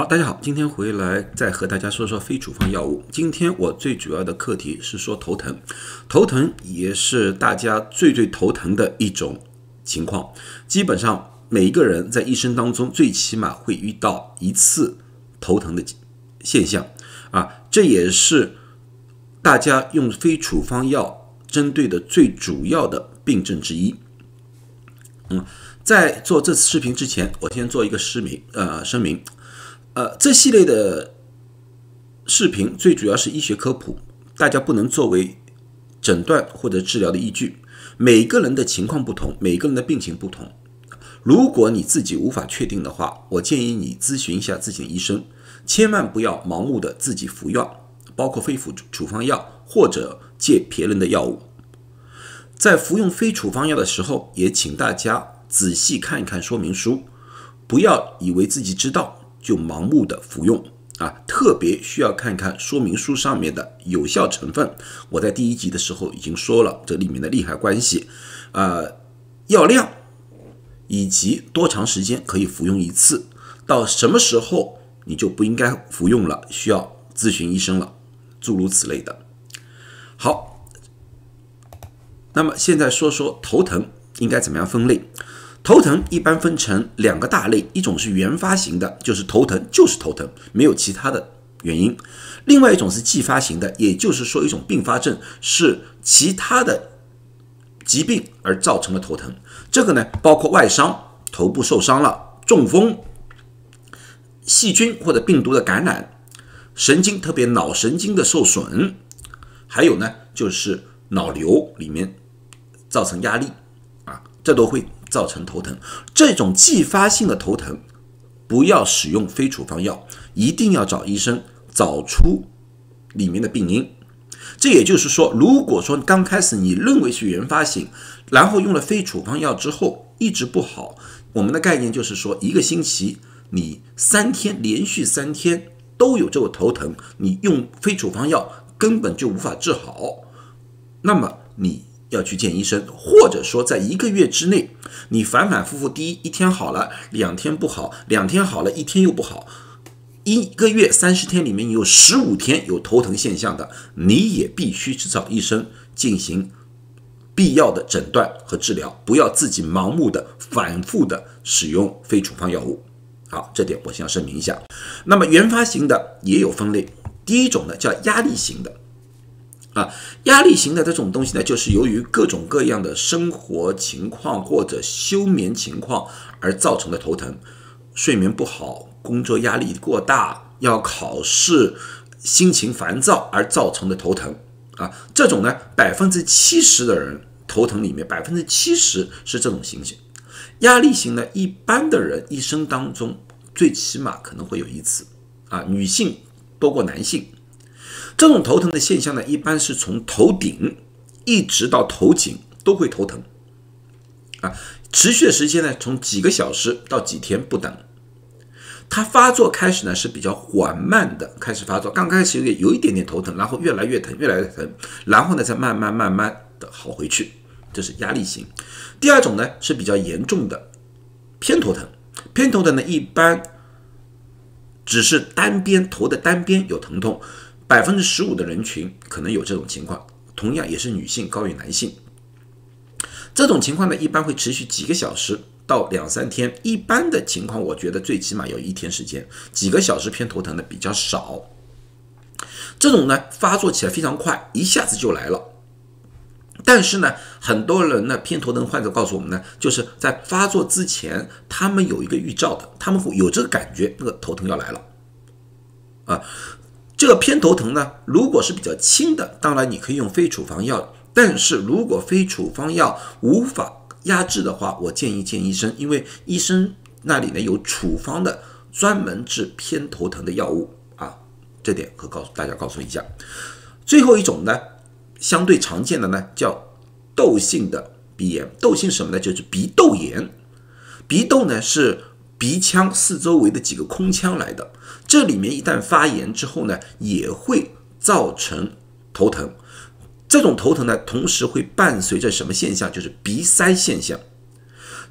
好，大家好，今天回来再和大家说说非处方药物。今天我最主要的课题是说头疼，头疼也是大家最最头疼的一种情况。基本上每一个人在一生当中，最起码会遇到一次头疼的现象啊，这也是大家用非处方药针对的最主要的病症之一。嗯，在做这次视频之前，我先做一个声明，呃，声明。呃，这系列的视频最主要是医学科普，大家不能作为诊断或者治疗的依据。每个人的情况不同，每个人的病情不同。如果你自己无法确定的话，我建议你咨询一下自己的医生，千万不要盲目的自己服药，包括非处处方药或者借别人的药物。在服用非处方药的时候，也请大家仔细看一看说明书，不要以为自己知道。就盲目的服用啊，特别需要看看说明书上面的有效成分。我在第一集的时候已经说了这里面的利害关系，呃，药量以及多长时间可以服用一次，到什么时候你就不应该服用了，需要咨询医生了，诸如此类的。好，那么现在说说头疼应该怎么样分类。头疼一般分成两个大类，一种是原发型的，就是头疼就是头疼，没有其他的原因；另外一种是继发型的，也就是说一种并发症是其他的疾病而造成的头疼。这个呢，包括外伤、头部受伤了、中风、细菌或者病毒的感染、神经特别脑神经的受损，还有呢就是脑瘤里面造成压力啊，这都会。造成头疼，这种继发性的头疼，不要使用非处方药，一定要找医生找出里面的病因。这也就是说，如果说刚开始你认为是原发性，然后用了非处方药之后一直不好，我们的概念就是说，一个星期你三天连续三天都有这个头疼，你用非处方药根本就无法治好，那么你。要去见医生，或者说在一个月之内，你反反复复，第一一天好了，两天不好，两天好了，一天又不好，一个月三十天里面有十五天有头疼现象的，你也必须去找医生进行必要的诊断和治疗，不要自己盲目的反复的使用非处方药物。好，这点我先要声明一下。那么原发型的也有分类，第一种呢叫压力型的。啊，压力型的这种东西呢，就是由于各种各样的生活情况或者休眠情况而造成的头疼，睡眠不好、工作压力过大、要考试、心情烦躁而造成的头疼啊。这种呢，百分之七十的人头疼里面，百分之七十是这种情形。压力型呢，一般的人一生当中最起码可能会有一次啊，女性多过男性。这种头疼的现象呢，一般是从头顶一直到头颈都会头疼，啊，持续的时间呢，从几个小时到几天不等。它发作开始呢是比较缓慢的开始发作，刚开始有有一点点头疼，然后越来越疼，越来越疼，然后呢再慢慢慢慢的好回去，这是压力型。第二种呢是比较严重的偏头疼，偏头疼呢一般只是单边头的单边有疼痛。百分之十五的人群可能有这种情况，同样也是女性高于男性。这种情况呢，一般会持续几个小时到两三天。一般的情况，我觉得最起码有一天时间。几个小时偏头疼的比较少。这种呢，发作起来非常快，一下子就来了。但是呢，很多人呢，偏头疼患者告诉我们呢，就是在发作之前，他们有一个预兆的，他们会有这个感觉，那个头疼要来了，啊。这个偏头疼呢，如果是比较轻的，当然你可以用非处方药。但是如果非处方药无法压制的话，我建议见医生，因为医生那里呢有处方的专门治偏头疼的药物啊。这点可告诉大家告诉一下。最后一种呢，相对常见的呢叫窦性的鼻炎。窦性什么呢？就是鼻窦炎。鼻窦呢是。鼻腔四周围的几个空腔来的，这里面一旦发炎之后呢，也会造成头疼。这种头疼呢，同时会伴随着什么现象？就是鼻塞现象。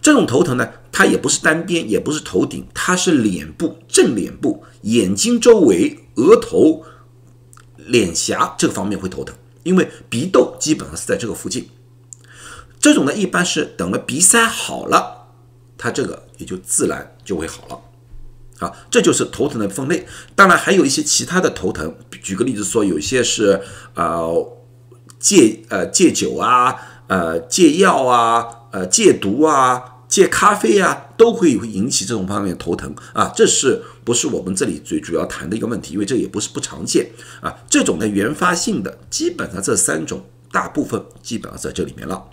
这种头疼呢，它也不是单边，也不是头顶，它是脸部、正脸部、眼睛周围、额头、脸颊这个方面会头疼，因为鼻窦基本上是在这个附近。这种呢，一般是等了鼻塞好了，它这个也就自然就会好了。啊，这就是头疼的分类。当然还有一些其他的头疼，举个例子说，有些是呃戒呃戒酒啊，呃戒药啊，呃戒毒啊，戒咖啡啊，都会会引起这种方面的头疼啊。这是不是我们这里最主要谈的一个问题？因为这也不是不常见啊。这种的原发性的，基本上这三种大部分基本上在这里面了。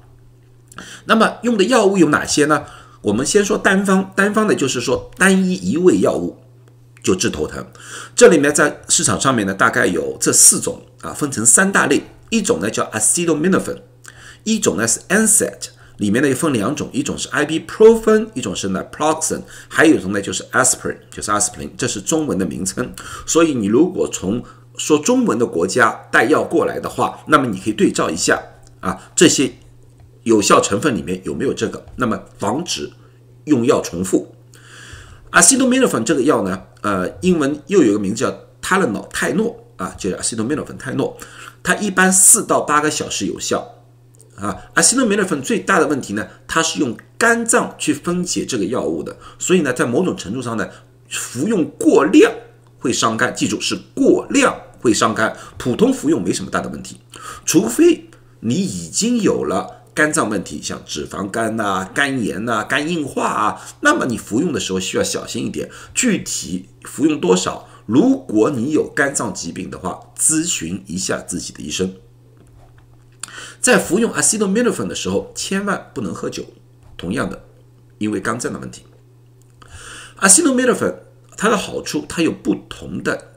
那么用的药物有哪些呢？我们先说单方，单方的就是说单一一味药物就治头疼。这里面在市场上面呢，大概有这四种啊，分成三大类。一种呢叫 acetaminophen，一种呢是 NSAID，里面呢又分两种，一种是 ibuprofen，一种是 naproxen，还有一种呢就是 aspirin，就是阿司匹林，这是中文的名称。所以你如果从说中文的国家带药过来的话，那么你可以对照一下啊这些。有效成分里面有没有这个？那么防止用药重复。acetaminophen 这个药呢，呃，英文又有个名字叫泰勒脑泰诺啊，就是阿司匹林粉泰诺，它一般四到八个小时有效啊。阿司匹林粉最大的问题呢，它是用肝脏去分解这个药物的，所以呢，在某种程度上呢，服用过量会伤肝。记住是过量会伤肝，普通服用没什么大的问题，除非你已经有了。肝脏问题，像脂肪肝呐、肝炎呐、肝硬化啊，那么你服用的时候需要小心一点。具体服用多少，如果你有肝脏疾病的话，咨询一下自己的医生。在服用 acetaminophen 的时候，千万不能喝酒。同样的，因为肝脏的问题，acetaminophen 它的好处，它有不同的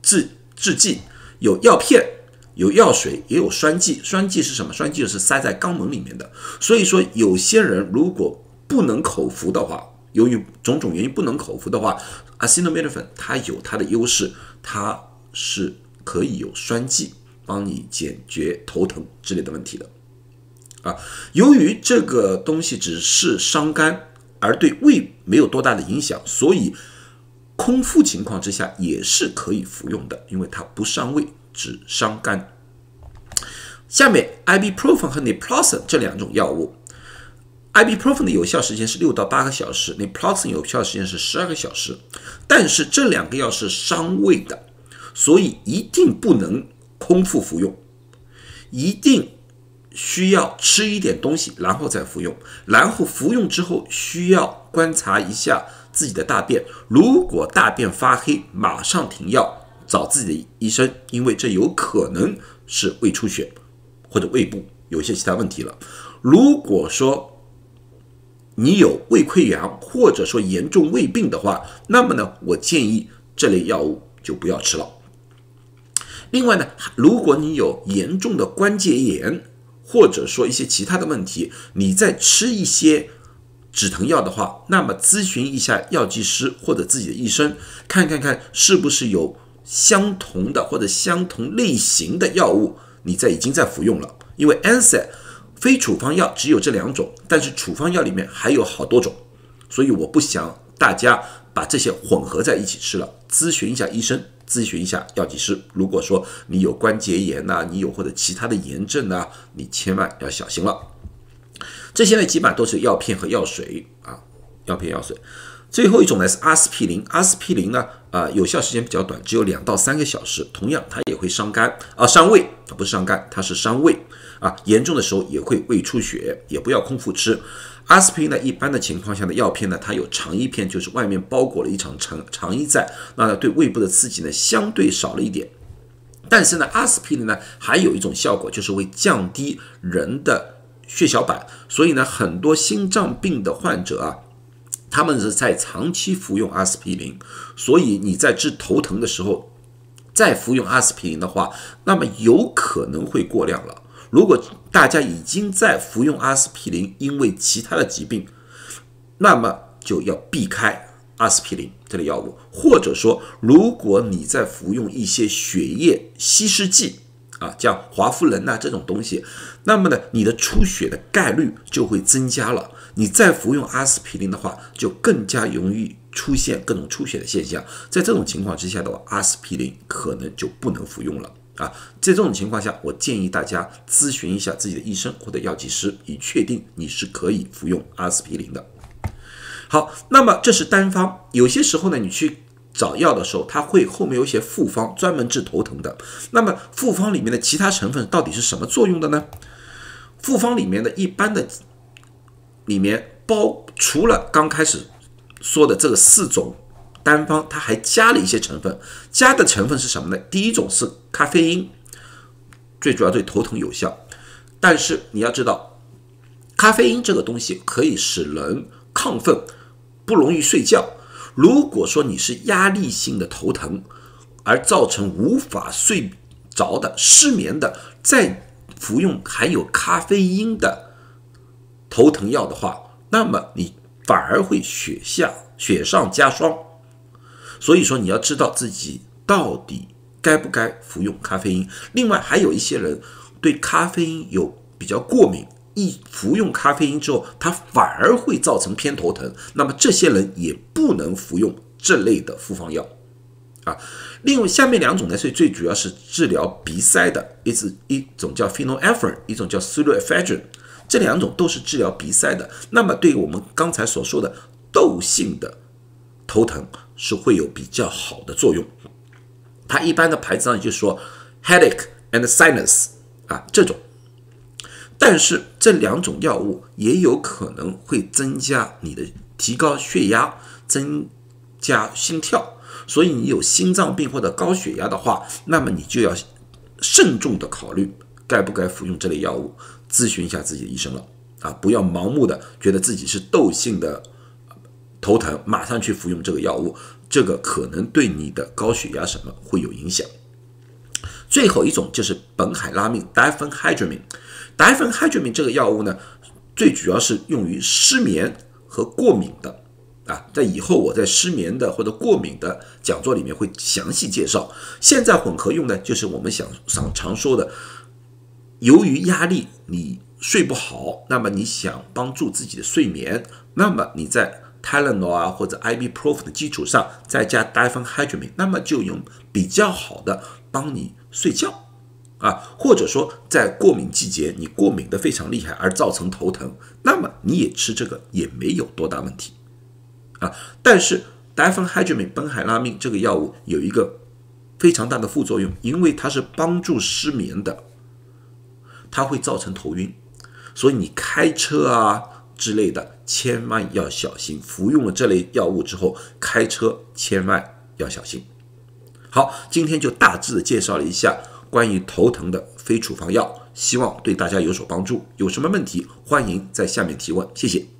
制制剂，有药片。有药水，也有栓剂。栓剂是什么？栓剂是塞在肛门里面的。所以说，有些人如果不能口服的话，由于种种原因不能口服的话，acetaminophen 它有它的优势，它是可以有栓剂帮你解决头疼之类的问题的。啊，由于这个东西只是伤肝，而对胃没有多大的影响，所以空腹情况之下也是可以服用的，因为它不伤胃。只伤肝。下面，ibuprofen 和 naproxen 这两种药物，ibuprofen 的有效时间是六到八个小时，naproxen 有效时间是十二个小时。但是这两个药是伤胃的，所以一定不能空腹服用，一定需要吃一点东西然后再服用。然后服用之后需要观察一下自己的大便，如果大便发黑，马上停药。找自己的医生，因为这有可能是胃出血或者胃部有些其他问题了。如果说你有胃溃疡或者说严重胃病的话，那么呢，我建议这类药物就不要吃了。另外呢，如果你有严重的关节炎或者说一些其他的问题，你再吃一些止疼药的话，那么咨询一下药剂师或者自己的医生，看看看是不是有。相同的或者相同类型的药物，你在已经在服用了。因为 NSAID 非处方药只有这两种，但是处方药里面还有好多种，所以我不想大家把这些混合在一起吃了。咨询一下医生，咨询一下药剂师。如果说你有关节炎呐，你有或者其他的炎症呐，你千万要小心了。这些呢，基本上都是药片和药水啊，药片药水。最后一种呢是阿司匹林，阿司匹林呢。啊，有效时间比较短，只有两到三个小时。同样，它也会伤肝啊，伤胃，它不是伤肝，它是伤胃啊。严重的时候也会胃出血，也不要空腹吃。阿司匹林呢，一般的情况下的药片呢，它有肠衣片，就是外面包裹了一层肠肠衣在，那对胃部的刺激呢相对少了一点。但是呢，阿司匹林呢还有一种效果，就是会降低人的血小板，所以呢，很多心脏病的患者啊。他们是在长期服用阿司匹林，所以你在治头疼的时候再服用阿司匹林的话，那么有可能会过量了。如果大家已经在服用阿司匹林，因为其他的疾病，那么就要避开阿司匹林这类药物，或者说，如果你在服用一些血液稀释剂啊，像华夫人呐这种东西，那么呢，你的出血的概率就会增加了。你再服用阿司匹林的话，就更加容易出现各种出血的现象。在这种情况之下的话，阿司匹林可能就不能服用了啊。在这种情况下，我建议大家咨询一下自己的医生或者药剂师，以确定你是可以服用阿司匹林的。好，那么这是单方，有些时候呢，你去。找药的时候，它会后面有一些复方，专门治头疼的。那么复方里面的其他成分到底是什么作用的呢？复方里面的一般的里面包除了刚开始说的这个四种单方，它还加了一些成分。加的成分是什么呢？第一种是咖啡因，最主要对头疼有效。但是你要知道，咖啡因这个东西可以使人亢奋，不容易睡觉。如果说你是压力性的头疼，而造成无法睡着的失眠的，再服用含有咖啡因的头疼药的话，那么你反而会雪下雪上加霜。所以说你要知道自己到底该不该服用咖啡因。另外还有一些人对咖啡因有比较过敏。一服用咖啡因之后，它反而会造成偏头疼。那么这些人也不能服用这类的复方药啊。另外，下面两种呢是最主要是治疗鼻塞的，一是一种叫 phenylephrine，一种叫 pseudoephedrine，这两种都是治疗鼻塞的。那么对于我们刚才所说的窦性的头疼是会有比较好的作用。它一般的牌子上就说 headache and sinus 啊这种。但是这两种药物也有可能会增加你的提高血压、增加心跳，所以你有心脏病或者高血压的话，那么你就要慎重的考虑该不该服用这类药物，咨询一下自己的医生了啊！不要盲目的觉得自己是窦性的头疼，马上去服用这个药物，这个可能对你的高血压什么会有影响。最后一种就是苯海拉明 （diphenhydramine）。diphenhydramine 这个药物呢，最主要是用于失眠和过敏的啊，在以后我在失眠的或者过敏的讲座里面会详细介绍。现在混合用呢，就是我们想常常说的，由于压力你睡不好，那么你想帮助自己的睡眠，那么你在 Tylenol 啊或者 IB Prof 的基础上再加 diphenhydramine，那么就用比较好的帮你睡觉。啊，或者说在过敏季节你过敏的非常厉害而造成头疼，那么你也吃这个也没有多大问题，啊，但是达芬海吉美苯海拉明这个药物有一个非常大的副作用，因为它是帮助失眠的，它会造成头晕，所以你开车啊之类的千万要小心，服用了这类药物之后开车千万要小心。好，今天就大致的介绍了一下。关于头疼的非处方药，希望对大家有所帮助。有什么问题，欢迎在下面提问。谢谢。